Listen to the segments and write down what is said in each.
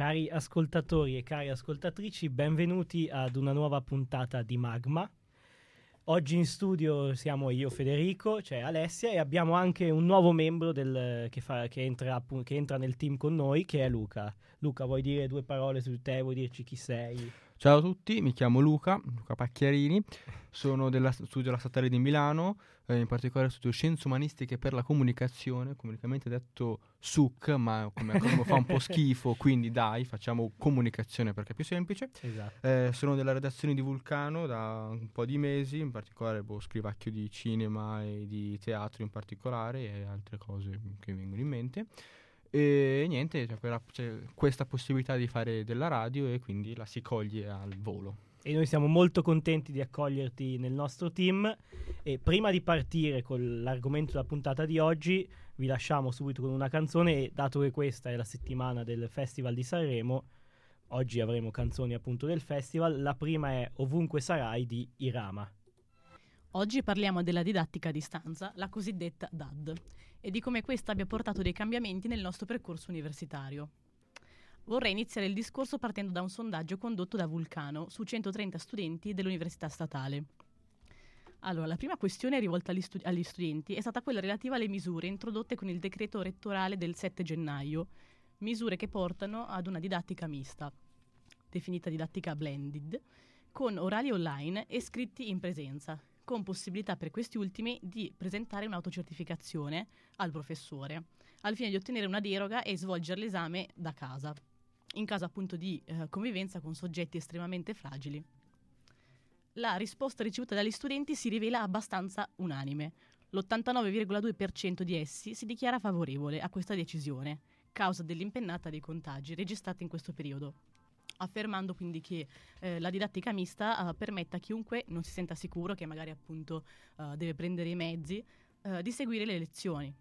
Cari ascoltatori e cari ascoltatrici, benvenuti ad una nuova puntata di Magma. Oggi in studio siamo io, Federico, c'è cioè Alessia e abbiamo anche un nuovo membro del, che, fa, che, entra, che entra nel team con noi, che è Luca. Luca, vuoi dire due parole su te? Vuoi dirci chi sei? Ciao a tutti, mi chiamo Luca, Luca Pacchiarini, sono della studio della Statale di Milano, eh, in particolare studio Scienze Umanistiche per la Comunicazione, comunicamente detto SUC, ma come acronimo fa un po' schifo, quindi dai, facciamo comunicazione perché è più semplice. Esatto. Eh, sono della redazione di Vulcano da un po' di mesi, in particolare boh, scrivacchio di cinema e di teatro in particolare e altre cose che vengono in mente. E niente, c'è questa possibilità di fare della radio e quindi la si coglie al volo. E noi siamo molto contenti di accoglierti nel nostro team. E prima di partire con l'argomento della puntata di oggi, vi lasciamo subito con una canzone. E dato che questa è la settimana del Festival di Sanremo, oggi avremo canzoni appunto del festival. La prima è Ovunque sarai di Irama. Oggi parliamo della didattica a distanza, la cosiddetta DAD, e di come questa abbia portato dei cambiamenti nel nostro percorso universitario. Vorrei iniziare il discorso partendo da un sondaggio condotto da Vulcano su 130 studenti dell'Università Statale. Allora, la prima questione rivolta agli, studi- agli studenti è stata quella relativa alle misure introdotte con il decreto rettorale del 7 gennaio, misure che portano ad una didattica mista, definita didattica blended, con orali online e scritti in presenza, con possibilità per questi ultimi di presentare un'autocertificazione al professore, al fine di ottenere una deroga e svolgere l'esame da casa, in caso appunto di eh, convivenza con soggetti estremamente fragili. La risposta ricevuta dagli studenti si rivela abbastanza unanime. L'89,2% di essi si dichiara favorevole a questa decisione, causa dell'impennata dei contagi registrati in questo periodo affermando quindi che eh, la didattica mista uh, permetta a chiunque non si senta sicuro, che magari appunto uh, deve prendere i mezzi, uh, di seguire le lezioni.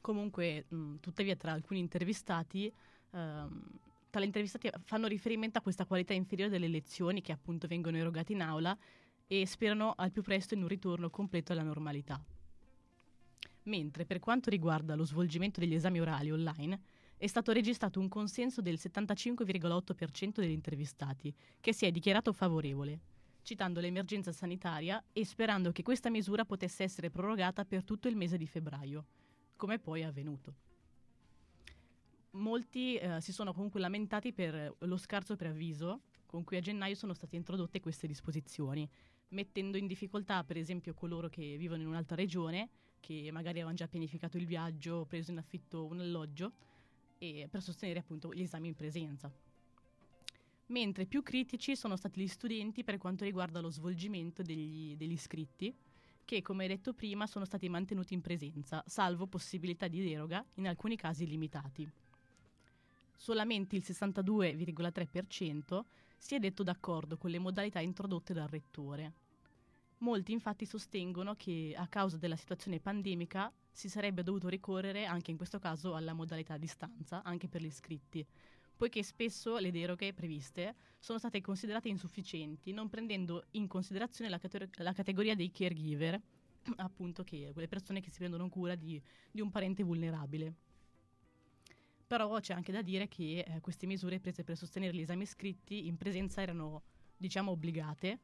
Comunque, mh, tuttavia, tra alcuni intervistati, ehm, tali intervistati fanno riferimento a questa qualità inferiore delle lezioni che appunto vengono erogate in aula e sperano al più presto in un ritorno completo alla normalità. Mentre per quanto riguarda lo svolgimento degli esami orali online, è stato registrato un consenso del 75,8% degli intervistati, che si è dichiarato favorevole, citando l'emergenza sanitaria e sperando che questa misura potesse essere prorogata per tutto il mese di febbraio, come poi è avvenuto. Molti eh, si sono comunque lamentati per lo scarso preavviso con cui a gennaio sono state introdotte queste disposizioni, mettendo in difficoltà per esempio coloro che vivono in un'altra regione, che magari avevano già pianificato il viaggio, preso in affitto un alloggio, per sostenere appunto gli esami in presenza. Mentre più critici sono stati gli studenti per quanto riguarda lo svolgimento degli, degli iscritti, che come detto prima sono stati mantenuti in presenza, salvo possibilità di deroga in alcuni casi limitati. Solamente il 62,3% si è detto d'accordo con le modalità introdotte dal rettore. Molti infatti sostengono che a causa della situazione pandemica si sarebbe dovuto ricorrere anche in questo caso alla modalità a distanza, anche per gli iscritti, poiché spesso le deroghe previste sono state considerate insufficienti, non prendendo in considerazione la, cate- la categoria dei caregiver, appunto che quelle persone che si prendono cura di, di un parente vulnerabile. Però c'è anche da dire che eh, queste misure prese per sostenere gli esami scritti in presenza erano, diciamo, obbligate,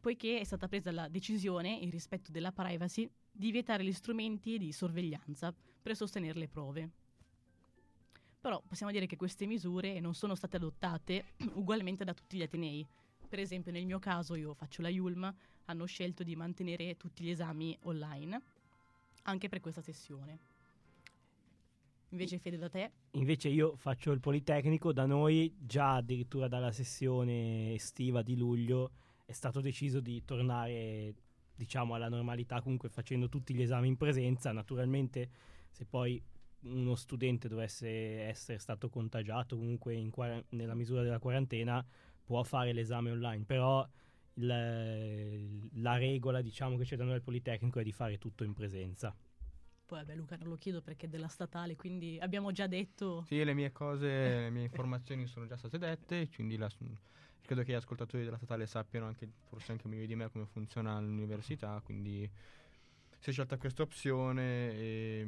poiché è stata presa la decisione, in rispetto della privacy, di vietare gli strumenti di sorveglianza per sostenere le prove. Però possiamo dire che queste misure non sono state adottate ugualmente da tutti gli Atenei. Per esempio nel mio caso io faccio la Yulm, hanno scelto di mantenere tutti gli esami online, anche per questa sessione. Invece Fede da te? Invece io faccio il Politecnico, da noi già addirittura dalla sessione estiva di luglio è stato deciso di tornare diciamo alla normalità comunque facendo tutti gli esami in presenza. Naturalmente se poi uno studente dovesse essere stato contagiato comunque quar- nella misura della quarantena può fare l'esame online. Però il, la regola diciamo che c'è da noi al Politecnico è di fare tutto in presenza poi vabbè Luca non lo chiedo perché è della statale quindi abbiamo già detto. Sì le mie cose le mie informazioni sono già state dette quindi la, credo che gli ascoltatori della statale sappiano anche, forse anche meglio di me, come funziona l'università, quindi si è scelta questa opzione e,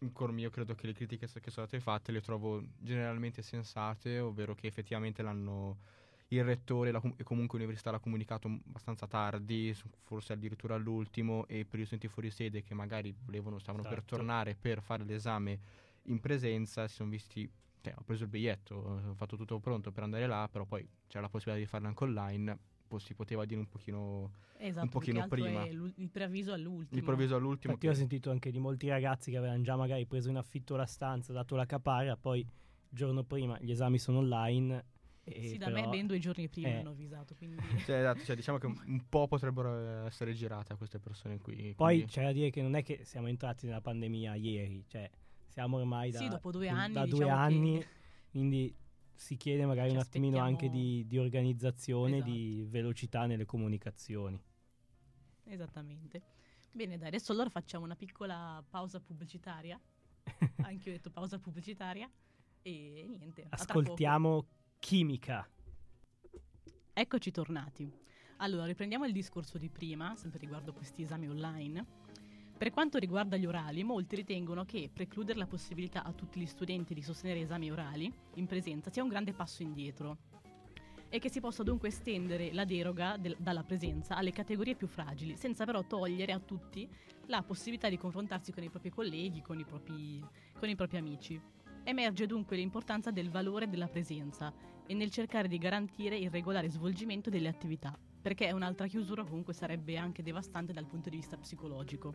in cuor mio credo che le critiche che sono state fatte le trovo generalmente sensate, ovvero che effettivamente l'hanno il rettore la e comunque l'università l'ha comunicato abbastanza tardi, forse addirittura all'ultimo, e per gli studenti fuori sede che magari volevano, stavano per Esatto. tornare per fare l'esame in presenza, si sono visti, cioè ho preso il biglietto, ho fatto tutto pronto per andare là, però poi c'era la possibilità di farlo anche online, si poteva dire un pochino Esatto, più pochino che altro prima. il preavviso all'ultimo. improvviso all'ultimo. Infatti io ho sentito anche di molti ragazzi che avevano già magari preso in affitto la stanza, dato la caparra, poi il giorno prima gli esami sono online. E Sì, da però- me ben due giorni prima eh. hanno avvisato, quindi... Cioè, esatto, cioè, diciamo che un, un po' potrebbero essere girate a queste persone qui. Poi quindi- c'è da dire che non è che siamo entrati nella pandemia ieri, cioè siamo ormai da, Sì, dopo due da anni, due diciamo che- anni, quindi si chiede magari Ci un attimino anche di, di organizzazione, Esatto. di velocità nelle comunicazioni. Esattamente. Bene, dai, adesso allora facciamo una piccola pausa pubblicitaria. Anche io ho detto pausa pubblicitaria. E niente. a tra poco. Ascoltiamo chimica. Eccoci tornati. Allora, riprendiamo il discorso di prima, sempre riguardo questi esami online. Per quanto riguarda gli orali, molti ritengono che precludere la possibilità a tutti gli studenti di sostenere esami orali in presenza sia un grande passo indietro e che si possa dunque estendere la deroga del- dalla presenza alle categorie più fragili, senza però togliere a tutti la possibilità di confrontarsi con i propri colleghi, con i propri, con i propri amici. Emerge dunque l'importanza del valore della presenza e nel cercare di garantire il regolare svolgimento delle attività, perché un'altra chiusura comunque sarebbe anche devastante dal punto di vista psicologico.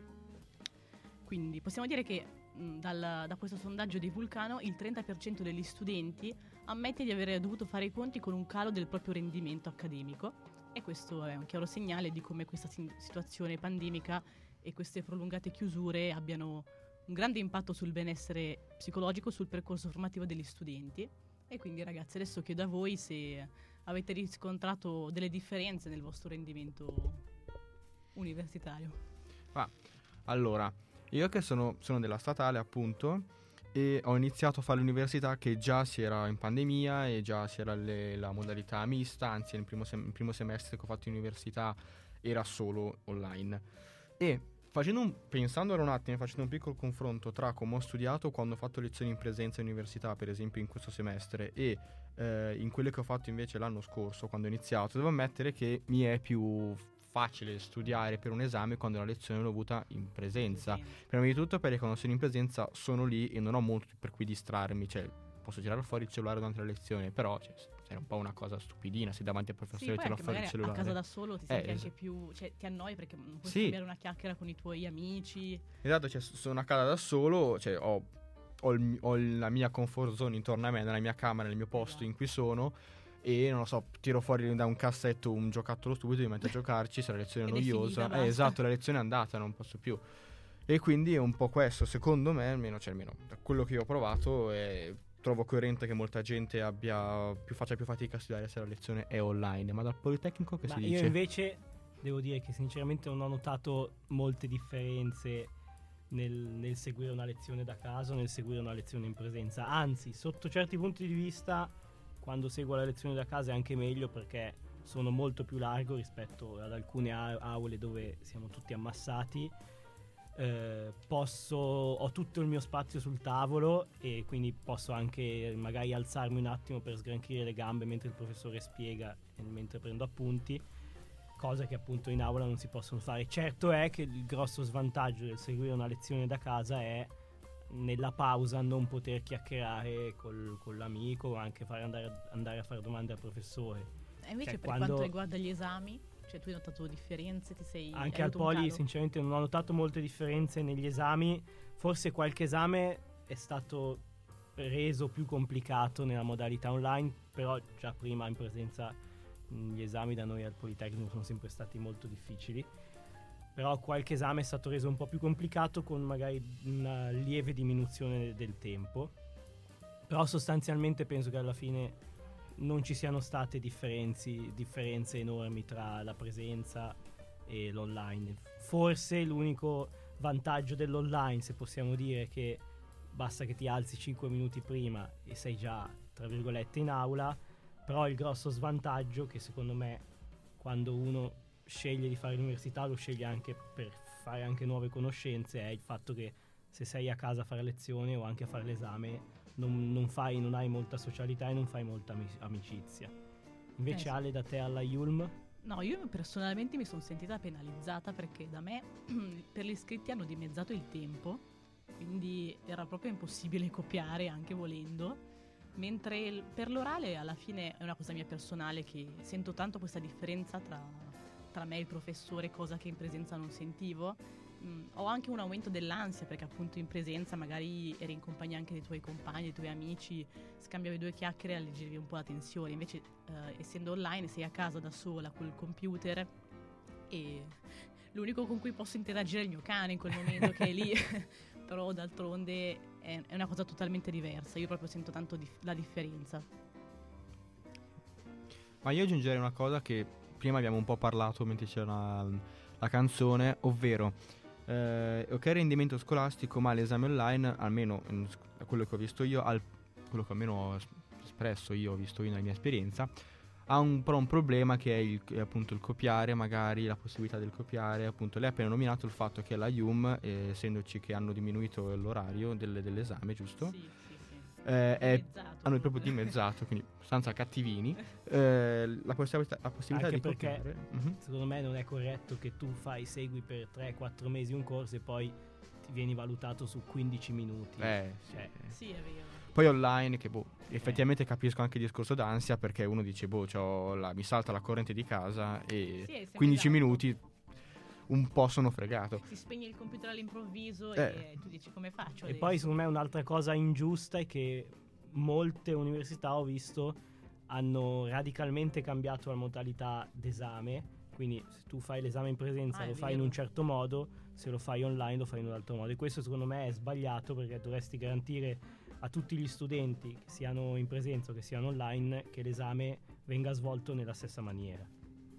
Quindi possiamo dire che mh, dal- da questo sondaggio di Vulcano il 30% degli studenti ammette di aver dovuto fare i conti con un calo del proprio rendimento accademico e questo è un chiaro segnale di come questa situazione pandemica e queste prolungate chiusure abbiano un grande impatto sul benessere psicologico, sul percorso formativo degli studenti. E quindi ragazzi adesso chiedo a voi se avete riscontrato delle differenze nel vostro rendimento universitario. Allora, io che sono, sono della statale appunto e ho iniziato a fare l'università che già si era in pandemia e già si era le- la modalità mista, anzi nel primo, sem- primo semestre che ho fatto in università era solo online. E facendo un, pensando ora un attimo, facendo un piccolo confronto tra come ho studiato quando ho fatto lezioni in presenza in università, per esempio in questo semestre, e eh, in quelle che ho fatto invece l'anno scorso quando ho iniziato, devo ammettere che mi è più facile studiare per un esame quando la lezione l'ho avuta in presenza. Prima di tutto perché quando sono in presenza sono lì e non ho molto per cui distrarmi, cioè posso tirare fuori il cellulare durante la lezione, però cioè, è un po' una cosa stupidina, sei davanti al Sì, professore e poi tira anche fuori il magari a cellulare. casa da solo ti Eh, senti es- anche più, cioè ti annoi perché non puoi Sì. scambiare una chiacchiera con i tuoi amici. Esatto, cioè, sono a casa da solo, cioè, ho, ho il ho la mia comfort zone intorno a me, nella mia camera, nel mio posto Esatto. in cui sono. E non lo so, tiro fuori da un cassetto un giocattolo stupido, mi metto a giocarci. Se la lezione è noiosa, finita, eh, esatto, la lezione è andata, non posso più. E quindi è un po' questo, secondo me, almeno, cioè, almeno da quello che io ho provato, è- trovo coerente che molta gente abbia più, faccia più fatica a studiare se la lezione è online. Ma dal Politecnico che Ma si io dice? invece devo dire che sinceramente non ho notato molte differenze nel, nel seguire una lezione da casa o nel seguire una lezione in presenza. Anzi, sotto certi punti di vista, quando seguo la lezione da casa è anche meglio perché sono molto più largo rispetto ad alcune aule dove siamo tutti ammassati. Eh, posso, ho tutto il mio spazio sul tavolo e quindi posso anche magari alzarmi un attimo per sgranchire le gambe mentre il professore spiega e mentre prendo appunti, cose che appunto in aula non si possono fare. Certo è che il grosso svantaggio del seguire una lezione da casa è nella pausa non poter chiacchierare col- con l'amico o anche fare andare, a- andare a fare domande al professore. E invece Cioè, per quando- quanto riguarda gli esami, cioè tu hai notato differenze, Anche al Poli calo? sinceramente non ho notato molte differenze negli esami, forse qualche esame è stato reso più complicato nella modalità online, però già prima in presenza gli esami da noi al Politecnico sono sempre stati molto difficili. Però qualche esame è stato reso un po' più complicato con magari una lieve diminuzione del tempo. Però sostanzialmente penso che alla fine non ci siano state differenze enormi tra la presenza e l'online. Forse l'unico vantaggio dell'online, se possiamo dire, è che basta che ti alzi 5 minuti prima e sei già, tra virgolette, in aula, però il grosso svantaggio che secondo me quando uno sceglie di fare l'università lo sceglie anche per fare anche nuove conoscenze è il fatto che se sei a casa a fare lezione o anche a fare l'esame non, non fai, non hai molta socialità e non fai molta ami- amicizia. Invece Eh. Ale da te alla Yulm, No, io personalmente mi sono sentita penalizzata perché da me per gli iscritti hanno dimezzato il tempo, quindi era proprio impossibile copiare anche volendo, mentre per l'orale alla fine è una cosa mia personale che sento tanto questa differenza tra, tra me e il professore, cosa che in presenza non sentivo. Mm, ho anche un aumento dell'ansia perché appunto in presenza magari eri in compagnia anche dei tuoi compagni, dei tuoi amici, scambiavi due chiacchiere e alleggerevi un po' la tensione. Invece, eh, essendo online, sei a casa da sola col computer e l'unico con cui posso interagire è il mio cane in quel momento che è lì. Però d'altronde è, è una cosa totalmente diversa. Io proprio sento tanto dif- la differenza. Ma io aggiungerei una cosa che prima abbiamo un po' parlato mentre c'era la, la canzone, ovvero eh, ok rendimento scolastico, ma l'esame online, almeno da quello che ho visto io, al- quello che almeno ho es- espresso io, ho visto io nella mia esperienza, ha un, però un problema che è, il, è appunto il copiare, magari la possibilità del copiare, appunto lei ha appena nominato il fatto che la IUM, eh, essendoci che hanno diminuito l'orario del- dell'esame, giusto? Sì, sì. Eh, è Dimezzato hanno proprio proprio. dimezzato, quindi abbastanza cattivini, eh, la possibilità, la possibilità Anche di perché- copiare. Mhm. secondo me non è corretto che tu fai, segui per 3-4 mesi un corso e poi ti vieni valutato su 15 minuti. Eh. Cioè, Sì, è vero. Poi online, che boh, effettivamente capisco anche il discorso d'ansia perché uno dice, boh, la- mi salta la corrente di casa e Sì, è sempre 15 esatto. minuti un po' sono fregato. Si spegne il computer all'improvviso Eh. e tu dici come faccio E adesso? poi secondo me un'altra cosa ingiusta è che molte università ho visto hanno radicalmente cambiato la modalità d'esame, quindi se tu fai l'esame in presenza Ah, lo fai in un certo modo, se lo fai online lo fai in un altro modo e questo secondo me è sbagliato perché dovresti garantire a tutti gli studenti che siano in presenza o che siano online che l'esame venga svolto nella stessa maniera.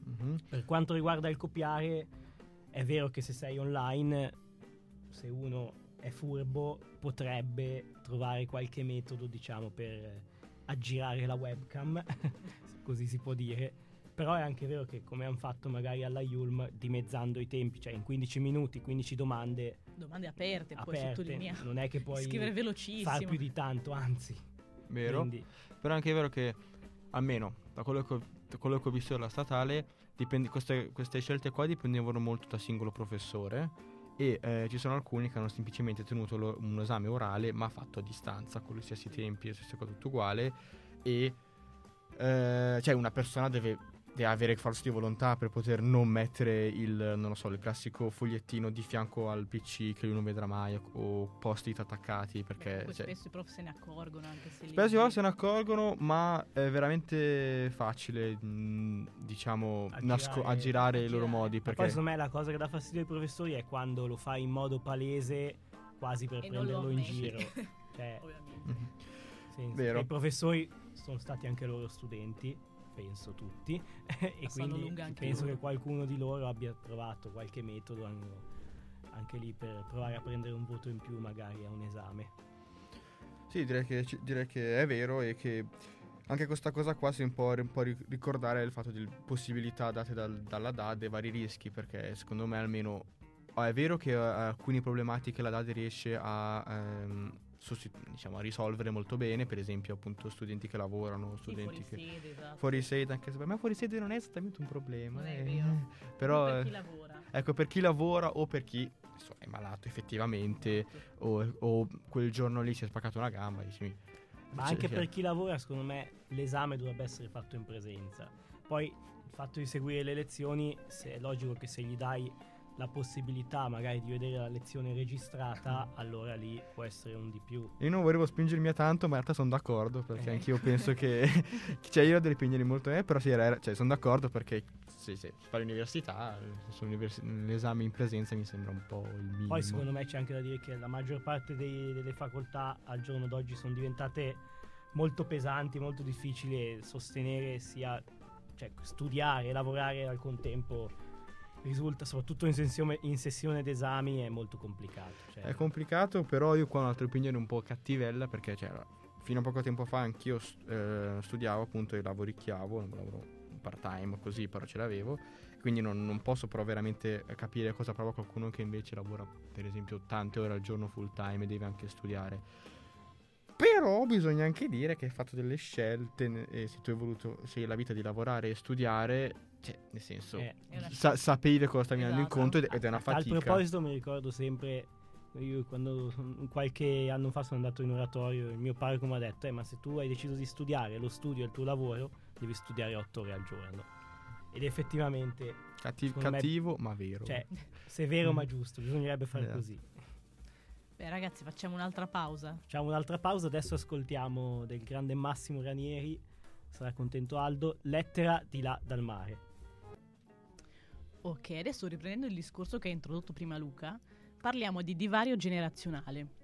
Mhm. Per quanto riguarda il copiare, è vero che se sei online, se uno è furbo, potrebbe trovare qualche metodo, diciamo, per aggirare la webcam, così si può dire. Però è anche vero che come hanno fatto magari alla Yulm, dimezzando i tempi, cioè in 15 minuti, 15 domande Domande aperte, aperte, sottolineare. non è che puoi Scrivere velocissimo. far più di tanto, anzi. Vero? Quindi, Però è anche vero che, almeno da quello che ho, da quello che ho visto della statale, dipende- queste, queste scelte qua dipendevano molto da singolo professore e eh, ci sono alcuni che hanno semplicemente tenuto lo- un esame orale ma fatto a distanza con gli stessi tempi, le stesse cose tutto uguale e eh, cioè una persona deve avere forza di volontà per poter non mettere il, non lo so, il classico fogliettino di fianco al PC che lui non vedrà mai o post-it attaccati Beh, perché comunque cioè, spesso i prof se ne accorgono anche se li- Spesso i prof se ne accorgono, ma è veramente facile, mh, diciamo, Aggirare- nasco- aggirare i loro modi. Ma Perché poi secondo me la cosa che dà fastidio ai professori è quando lo fai in modo palese, quasi per E prenderlo in giro. Cioè, Ovviamente. Senso- Vero. e I professori sono stati anche loro studenti, penso tutti, e quindi penso loro. che qualcuno di loro abbia trovato qualche metodo an- anche lì per provare a prendere un voto in più magari a un esame. Sì, direi che, direi che è vero e che anche questa cosa qua si un po', un po' ri- ricordare il fatto di possibilità date dal- dalla DAD e vari rischi, perché secondo me almeno è vero che eh, alcune problematiche la DAD riesce a, ehm, sostitu- diciamo, a risolvere molto bene, per esempio appunto studenti che lavorano, Sì, studenti fuori che... sede, esatto. Fuori sede, anche se per me fuori sede non è esattamente un problema. Non è eh. vero. Però, per chi eh, lavora. ecco, per chi lavora o per chi insomma, è malato effettivamente Esatto. o, o quel giorno lì si è spaccato una gamba, dici, Ma Cioè, anche cioè- per chi lavora, secondo me, l'esame dovrebbe essere fatto in presenza. Poi il fatto di seguire le lezioni, se- è logico che se gli dai la possibilità magari di vedere la lezione registrata, allora lì può essere un di più. Io non volevo spingermi a tanto, ma in realtà sono d'accordo perché Eh. anch'io penso che. cioè, io devo spingere molto, eh, però sì, era- cioè, sono d'accordo perché se, se fare l'università, l'esame in presenza mi sembra un po' il minimo. Poi secondo me c'è anche da dire che la maggior parte dei- delle facoltà al giorno d'oggi sono diventate molto pesanti, molto difficili sostenere sia cioè, studiare e lavorare al contempo risulta soprattutto in sessione, in sessione d'esami è molto complicato. cioè- È complicato, però io qua ho un'altra opinione un po' cattivella perché cioè, fino a poco tempo fa anch'io eh, studiavo appunto e lavoricchiavo, lavoro part time così, però ce l'avevo. Quindi non, non posso però veramente capire cosa prova qualcuno che invece lavora, per esempio, tante ore al giorno full time e deve anche studiare. Però bisogna anche dire che hai fatto delle scelte e se tu hai voluto scegliere la vita di lavorare e studiare, cioè, nel senso, Eh, sa- sapevi cosa stavi andando Esatto. incontro ed, è una A fatica. proposito mi ricordo sempre, io quando qualche anno fa sono andato in oratorio, il mio parroco mi ha detto, eh, ma se tu hai deciso di studiare, lo studio è il tuo lavoro, devi studiare otto ore al giorno. Ed effettivamente, Catti- secondo me- cattivo, ma vero. cioè, se è vero Mm. ma giusto, bisognerebbe fare Esatto. così. Beh, ragazzi, facciamo un'altra pausa. Facciamo un'altra pausa, adesso ascoltiamo del grande Massimo Ranieri, sarà contento Aldo, Lettera di là dal mare. Ok, adesso riprendendo il discorso che ha introdotto prima Luca, parliamo di divario generazionale.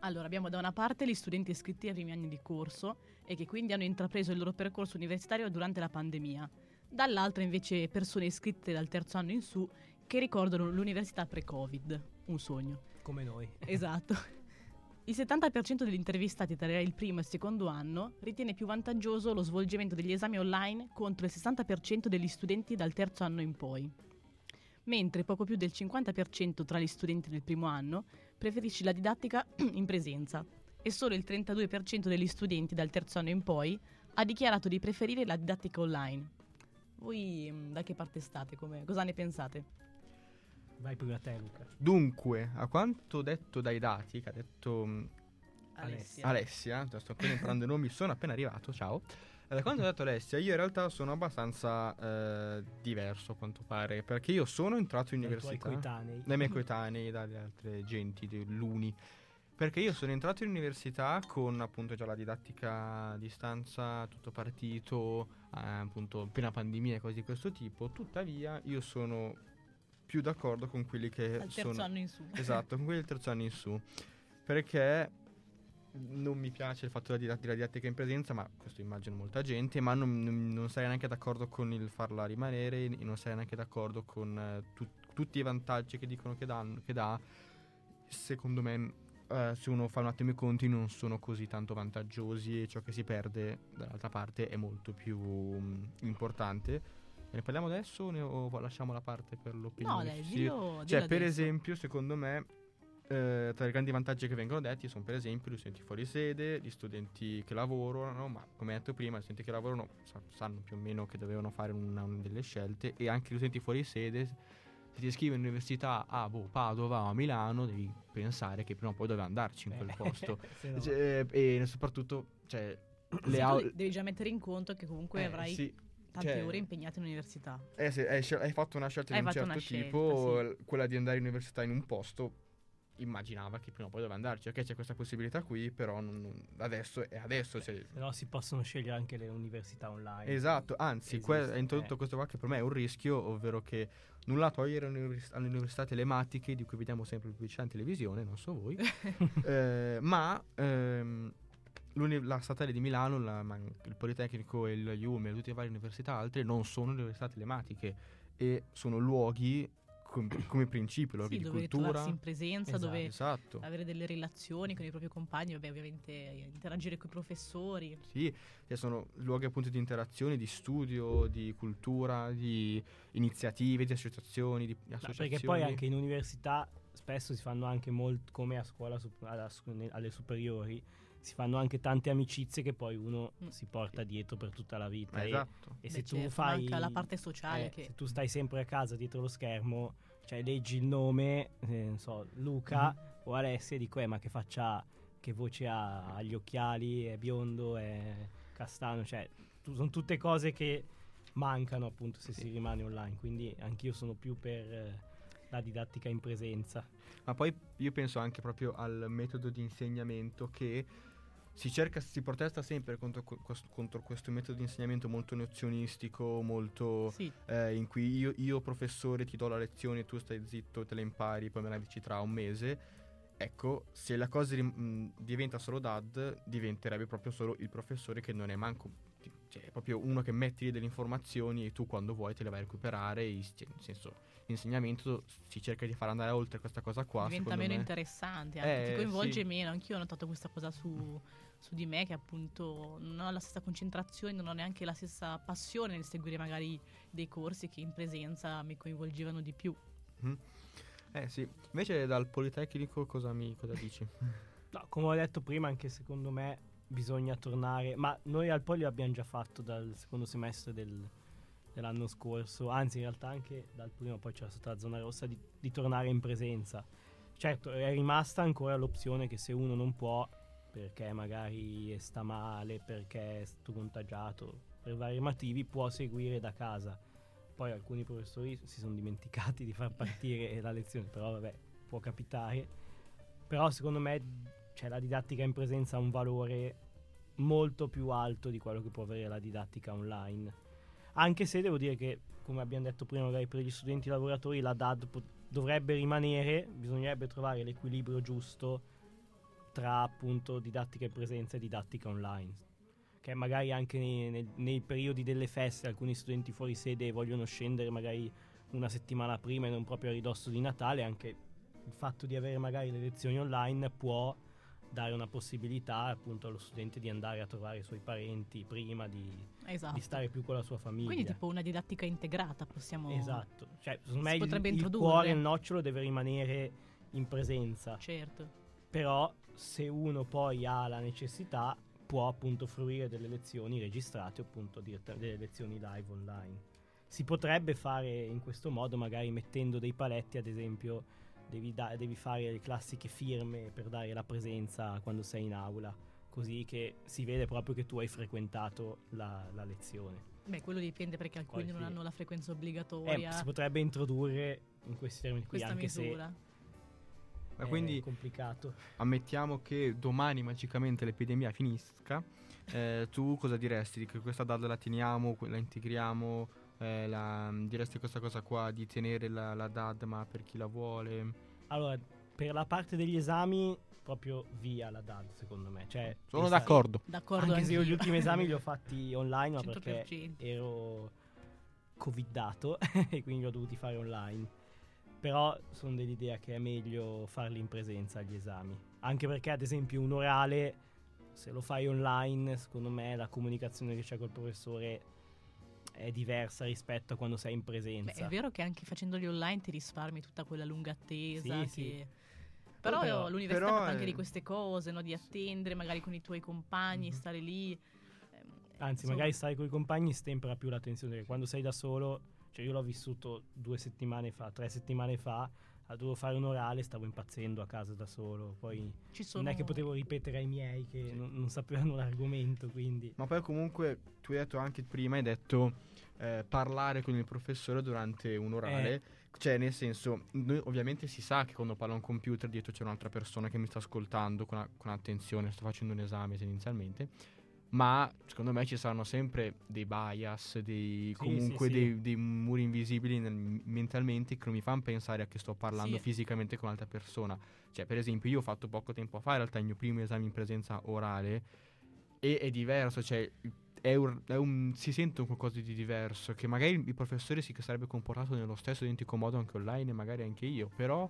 Allora, abbiamo da una parte gli studenti iscritti ai primi anni di corso e che quindi hanno intrapreso il loro percorso universitario durante la pandemia. Dall'altra invece persone iscritte dal terzo anno in su che ricordano l'università pre-Covid, un sogno. Come noi. Esatto. Il 70% degli intervistati tra il primo e il secondo anno ritiene più vantaggioso lo svolgimento degli esami online contro il 60% degli studenti dal terzo anno in poi. Mentre poco più del 50% tra gli studenti del primo anno preferisce la didattica in presenza e solo il 32% degli studenti dal terzo anno in poi ha dichiarato di preferire la didattica online. Voi mm, da che parte state? Come- cosa ne pensate? Vai prima te Luca. Dunque, a quanto detto dai dati, che ha detto mh, Alessia. Alessia, già sto appena imparando i nomi, sono appena arrivato, ciao. Eh, Da quanto ha detto Alessia, io in realtà sono abbastanza eh, diverso a quanto pare, perché io sono entrato in Dai università coetanei. dai miei coetanei, dalle altre genti dell'Uni. Perché io sono entrato in università con appunto già la didattica a distanza, tutto partito, eh, appunto piena pandemia e cose di questo tipo. Tuttavia io sono più d'accordo con quelli che Al terzo sono... anno in su. Esatto, con quelli del terzo anno in su. Perché non mi piace il fatto della, della didattica in presenza, ma questo immagino molta gente, ma non, non, non sarei neanche d'accordo con il farla rimanere e non sarei neanche d'accordo con eh, tu- tutti i vantaggi che dicono che, danno, che dà. Secondo me, eh, se uno fa un attimo i conti, non sono così tanto vantaggiosi e ciò che si perde dall'altra parte è molto più mm, importante. Ne parliamo adesso o, lasciamo la parte per No, l'opinione? dai, Sì. dillo, Cioè, dillo per adesso. esempio, secondo me, eh, tra i grandi vantaggi che vengono detti sono per esempio gli studenti fuori sede, gli studenti che lavorano, ma come detto prima, gli studenti che lavorano sa- sanno più o meno che dovevano fare una, una delle scelte e anche gli studenti fuori sede, se ti iscrivi all'università a boh, Padova o a Milano, devi pensare che prima o poi dovevi andarci in quel Eh, posto. no- Cioè, e soprattutto, cioè, le aule... devi già mettere in conto che comunque Eh, avrai sì, tante cioè- ore impegnate in università. Eh, se hai, scel- hai fatto una scelta Hai di un certo scelta, tipo, sì. quella di andare in università in un posto, immaginava che prima o poi doveva andarci. Ok, c'è questa possibilità qui, però non- non- adesso è adesso. cioè- Se no si possono scegliere anche le università online. esatto, anzi, Esiste, que- hai introdotto eh. questo qua che per me è un rischio, ovvero che nulla togliere alle univers- alle università telematiche, di cui vediamo sempre le pubblicità in televisione, non so voi, eh, ma ehm, la statale di Milano, la- il Politecnico e il IUM e tutte le varie università altre non sono università telematiche e sono luoghi com- come principio, luoghi Sì, di dove cultura. in presenza, Esatto, dove Esatto. avere delle relazioni con i propri compagni, vabbè, ovviamente eh, interagire con i professori. Sì, sono luoghi appunto di interazione, di studio, di cultura, di iniziative, di associazioni, di associazioni. perché poi anche in università spesso si fanno anche molto come a scuola alla alle superiori si fanno anche tante amicizie che poi uno Mm. si porta dietro per tutta la vita Ma e, esatto. e Beh, se tu certo, fai manca la parte sociale eh, che se tu stai sempre a casa dietro lo schermo cioè leggi il nome eh, non so Luca Mhm. o Alessia e dico eh ma che faccia che voce ha ha gli occhiali è biondo è castano cioè tu- sono tutte cose che mancano appunto se si rimane online quindi anch'io sono più per eh, la didattica in presenza Ma poi io penso anche proprio al metodo di insegnamento che si cerca, si protesta sempre contro, contro questo metodo di insegnamento molto nozionistico, molto sì, eh, in cui io, io professore ti do la lezione, tu stai zitto, te la impari, poi me la dici tra un mese. Ecco, se la cosa rim- diventa solo DAD, diventerebbe proprio solo il professore che non è manco, cioè, è proprio uno che metti lì delle informazioni e tu quando vuoi te le vai a recuperare, e, cioè, nel senso l'insegnamento si cerca di far andare oltre questa cosa qua. Diventa meno me. interessante, anche, ti Eh, coinvolge sì. meno. Anch'io ho notato questa cosa su, su di me, che appunto non ho la stessa concentrazione, non ho neanche la stessa passione nel seguire magari dei corsi che in presenza mi coinvolgevano di più. Eh sì, invece dal Politecnico cosa, mi, cosa dici? No, come ho detto prima, anche secondo me bisogna tornare. Ma noi al Poli l'abbiamo già fatto dal secondo semestre del- dell'anno scorso, anzi, in realtà anche dal primo, poi c'era stata la zona rossa di, di tornare in presenza. Certo, è rimasta ancora l'opzione che se uno non può, perché magari sta male, perché è stato contagiato, per vari motivi, può seguire da casa. Poi alcuni professori si sono dimenticati di far partire la lezione, però vabbè, può capitare. Però secondo me cioè, la didattica in presenza ha un valore molto più alto di quello che può avere la didattica online. Anche se devo dire che, come abbiamo detto prima, magari per gli studenti lavoratori la DAD po- dovrebbe rimanere, bisognerebbe trovare l'equilibrio giusto tra appunto didattica in presenza e didattica online. Che magari anche nei, nei- nei periodi delle feste alcuni studenti fuori sede vogliono scendere magari una settimana prima e non proprio a ridosso di Natale, anche il fatto di avere magari le lezioni online può dare una possibilità appunto allo studente di andare a trovare i suoi parenti prima di, Esatto. di stare più con la sua famiglia. Quindi tipo una didattica integrata possiamo... Esatto, cioè secondo me il, il cuore, il nocciolo deve rimanere in presenza, Certo. però se uno poi ha la necessità può appunto fruire delle lezioni registrate appunto delle lezioni live online. Si potrebbe fare in questo modo magari mettendo dei paletti, ad esempio devi, da- devi fare le classiche firme per dare la presenza quando sei in aula, così che si vede proprio che tu hai frequentato la, la lezione. Beh, quello dipende perché alcuni Poi non hanno la frequenza Eh, obbligatoria. si potrebbe introdurre in questi termini qui, questa anche misura. Ma se quindi è complicato. ammettiamo che domani magicamente l'epidemia finisca, eh, tu cosa diresti? Che questa DAD la teniamo, la integriamo? Eh, la- diresti questa cosa qua di tenere la, la DAD ma per chi la vuole? Allora, per la parte degli esami, proprio via la DAD, secondo me. Cioè, Sono d'accordo. D'accordo Anche se io gli anch'io. ultimi esami li ho fatti online, ma 100%. perché ero covidato e quindi li ho dovuti fare online. Però sono dell'idea che è meglio farli in presenza gli esami. Anche perché, ad esempio, un orale, se lo fai online, secondo me la comunicazione che c'è col professore è diversa rispetto a quando sei in Beh, presenza. è vero che anche facendoli online ti risparmi tutta quella lunga attesa. Sì, sì. che- Però, Però- l'università però ha fatto anche è- di queste cose, no? di attendere magari con i tuoi compagni, Mhm. stare lì. ehm, Anzi, insomma, magari stare con i compagni stempera più la tensione. Perché quando sei da solo, cioè io l'ho vissuto due settimane fa, tre settimane fa, ah, dovevo fare un orale, stavo impazzendo a casa da solo. Poi ci sono... non è che potevo ripetere ai miei che non, non sapevano l'argomento, quindi... Ma poi comunque tu hai detto anche prima, hai detto eh, parlare con il professore durante un orale. Cioè, nel senso, noi ovviamente si sa che quando parla un computer dietro c'è un'altra persona che mi sta ascoltando con, a- con attenzione, sto facendo un esame tendenzialmente. Ma secondo me ci saranno sempre dei bias, dei, Sì, comunque sì, sì. Dei, dei muri invisibili nel- mentalmente che non mi fanno pensare a che sto parlando fisicamente con un'altra persona. Cioè, per esempio, io ho fatto poco tempo fa in realtà il mio primo esame in presenza orale e è diverso, cioè è un- è un- si sente un qualcosa di diverso che magari il professore si sarebbe comportato nello stesso identico modo anche online e magari anche io, però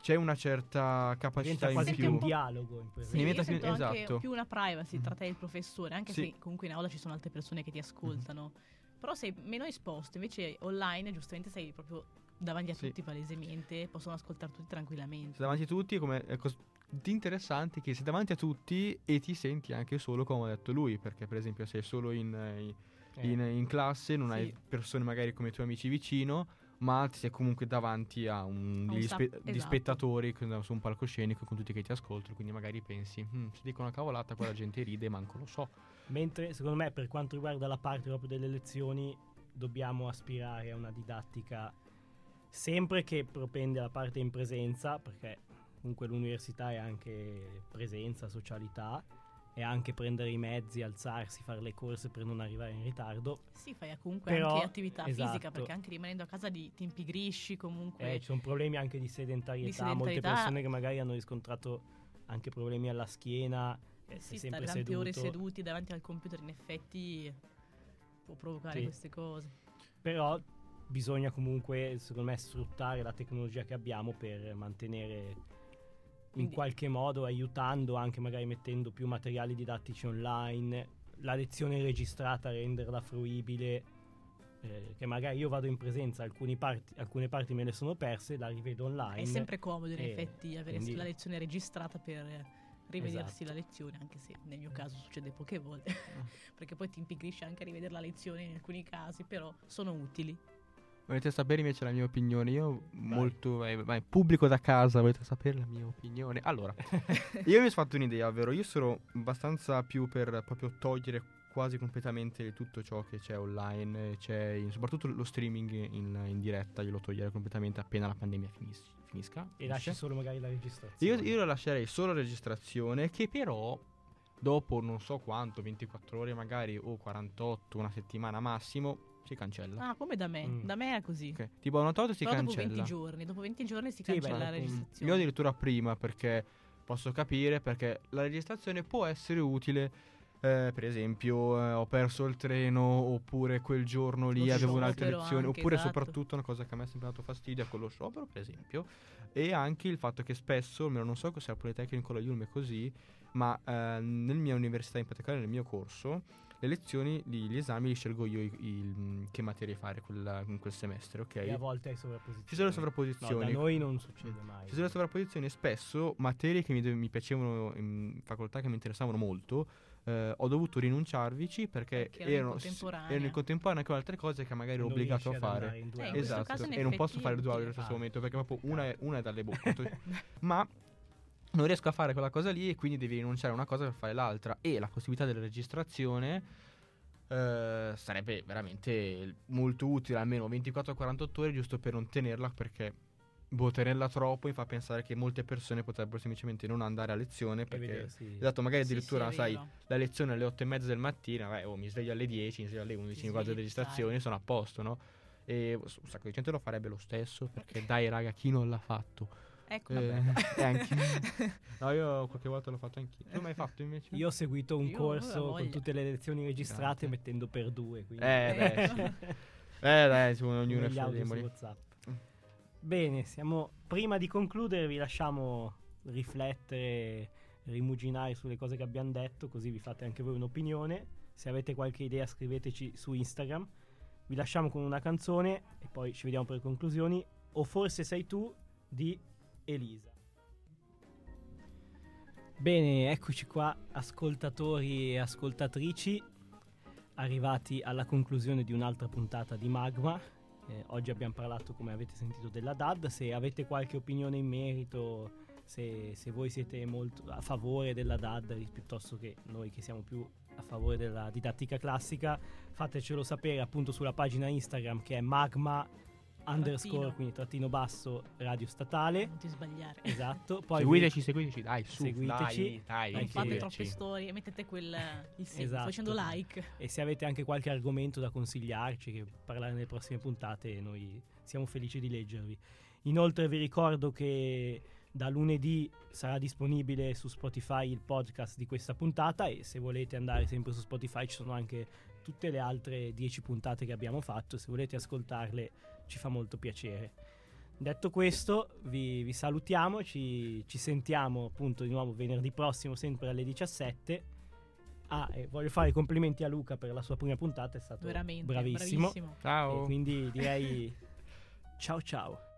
c'è una certa capacità Diventa in più un dialogo in Sì, diventa io più- sento anche esatto. più una privacy tra te e il professore, anche Sì. se comunque in aula ci sono altre persone che ti ascoltano. Però sei meno esposto, invece online giustamente sei proprio davanti a Sì. tutti palesemente, possono ascoltare tutti tranquillamente. Sei davanti a tutti, come è cos- interessante che sei davanti a tutti e ti senti anche solo come ha detto lui, perché per esempio sei solo in, eh, Eh, in, in classe, non Sì. hai persone magari come i tuoi amici vicino, ma ti sei comunque davanti a un, degli spe- esatto. spettatori che- su un palcoscenico con tutti che ti ascoltano, quindi magari pensi, "Mm, se dico una cavolata qua la gente ride, manco lo so. Mentre secondo me per quanto riguarda la parte proprio delle lezioni dobbiamo aspirare a una didattica sempre che propende alla parte in presenza, perché comunque l'università è anche presenza, socialità, e anche prendere i mezzi, alzarsi, fare le corse per non arrivare in ritardo. Sì, fai comunque Però- anche attività fisica esatto. perché anche rimanendo a casa di, ti impigrisci comunque. Eh, ci sono problemi anche di sedentarietà, Di molte sedentarietà. persone che magari hanno riscontrato anche problemi alla schiena eh, sì, stare tante ore seduti davanti al computer in effetti può provocare Sì. queste cose. Però bisogna comunque, secondo me, sfruttare la tecnologia che abbiamo per mantenere in Quindi- qualche modo, aiutando anche magari mettendo più materiali didattici online, la lezione registrata, renderla fruibile. eh, che magari io vado in presenza, alcuni parti- alcune parti me le sono perse, la rivedo online. È sempre comodo in Eh, effetti avere quindi- la lezione registrata per rivedersi Esatto. la lezione, anche se nel mio caso succede poche volte, perché poi ti impigrisce anche a rivedere la lezione in alcuni casi, però sono utili. Volete sapere invece la mia opinione? Io molto eh, vai, pubblico da casa, volete sapere la mia opinione? Allora, io mi sono fatto un'idea, ovvero io sono abbastanza più per proprio togliere quasi completamente tutto ciò che c'è online, c'è in- soprattutto lo streaming in, in diretta, io lo toglierei completamente appena la pandemia finis- finisca. E lasci solo magari la registrazione. Io, io lo lascerei solo registrazione che però dopo non so quanto, 24 ore magari o 48, una settimana massimo, si cancella. Ah, come da me, Mm. da me è così. Ok, Tipo una volta si Però dopo cancella. 20 giorni, dopo 20 giorni si Sì, beh, cancella la dopo- registrazione. Io addirittura prima perché posso capire perché la registrazione può essere utile. eh, per esempio, eh, ho perso il treno oppure quel giorno lì Lo avevo un'altra lezione. oppure, esatto. soprattutto, una cosa che a me è sempre dato fastidio è quello sciopero, per esempio. E anche il fatto che spesso, almeno non so se al Politecnico la Yulm è così, ma eh, nella mia università, in particolare nel mio corso, le lezioni, gli, gli esami li scelgo io i- il- che materie fare quella- in quel semestre, ok? E a volte hai sovrapposizioni. Ci sono le No, sovrapposizioni. da noi non succede mai. Ci sono le sovrapposizioni e spesso materie che mi, mi piacevano in facoltà che mi interessavano molto. eh, ho dovuto rinunciarvici perché Perché erano in erano, in contemporanea con altre cose che magari ero Non obbligato a fare. andare in due Eh, Esatto, e non posso fare due allo utile. stesso Ah, momento perché proprio una è, peccato. una è dalle bocche. Ma non riesco a fare quella cosa lì e quindi devi rinunciare a una cosa per fare l'altra. E la possibilità della registrazione eh, sarebbe veramente molto utile, almeno 24-48 ore, giusto per non tenerla perché boh, tenerla troppo mi fa pensare che molte persone potrebbero semplicemente non andare a lezione perché... vedersi- Esatto, magari Sì, addirittura, sì, è sai, la lezione alle 8 e mezza del mattino, beh, oh, mi sveglio alle 10, mi sveglio alle 11, Ti mi guardo le registrazioni, sono a posto, no? E un sacco di gente lo farebbe lo stesso, perché dai raga, chi non l'ha fatto? Ecco, Eh, vabbè. e anche... no, io qualche volta l'ho fatto anch'io. Tu mai fatto invece? Io ho seguito un Io corso con tutte le lezioni registrate Grazie. mettendo per due. Quindi Eh, beh, sì. Eh, dai, su, ognuno è su. WhatsApp. Bene, siamo prima di concludere vi lasciamo riflettere, rimuginare sulle cose che abbiamo detto, così vi fate anche voi un'opinione. Se avete qualche idea scriveteci su Instagram. Vi lasciamo con una canzone e poi ci vediamo per le conclusioni. O forse sei tu di Elisa. Bene, eccoci qua, ascoltatori e ascoltatrici, arrivati alla conclusione di un'altra puntata di Magma. Eh, oggi abbiamo parlato, come avete sentito, della DAD. Se avete qualche opinione in merito, se, se voi siete molto a favore della DAD piuttosto che noi che siamo più a favore della didattica classica, fatecelo sapere appunto sulla pagina Instagram che è magma underscore, Trattino. quindi trattino basso radio statale. Non ti sbagliare. Esatto. Poi seguiteci, seguiteci, dai, su, Seguiteci. dai, dai, Non Non fate troppe storie, mettete quel il segno, Esatto. facendo like. E se avete anche qualche argomento da consigliarci, che parlare nelle prossime puntate, noi siamo felici di leggervi. Inoltre vi ricordo che da lunedì sarà disponibile su Spotify il podcast di questa puntata e se volete andare sempre su Spotify ci sono anche tutte le altre 10 puntate che abbiamo fatto. Se volete ascoltarle ci fa molto piacere. Detto questo, vi, vi salutiamo, ci, ci sentiamo appunto di nuovo venerdì prossimo, sempre alle 17. Ah, e voglio fare i complimenti a Luca per la sua prima puntata, è stato Veramente bravissimo. bravissimo. Ciao. E quindi direi ciao ciao.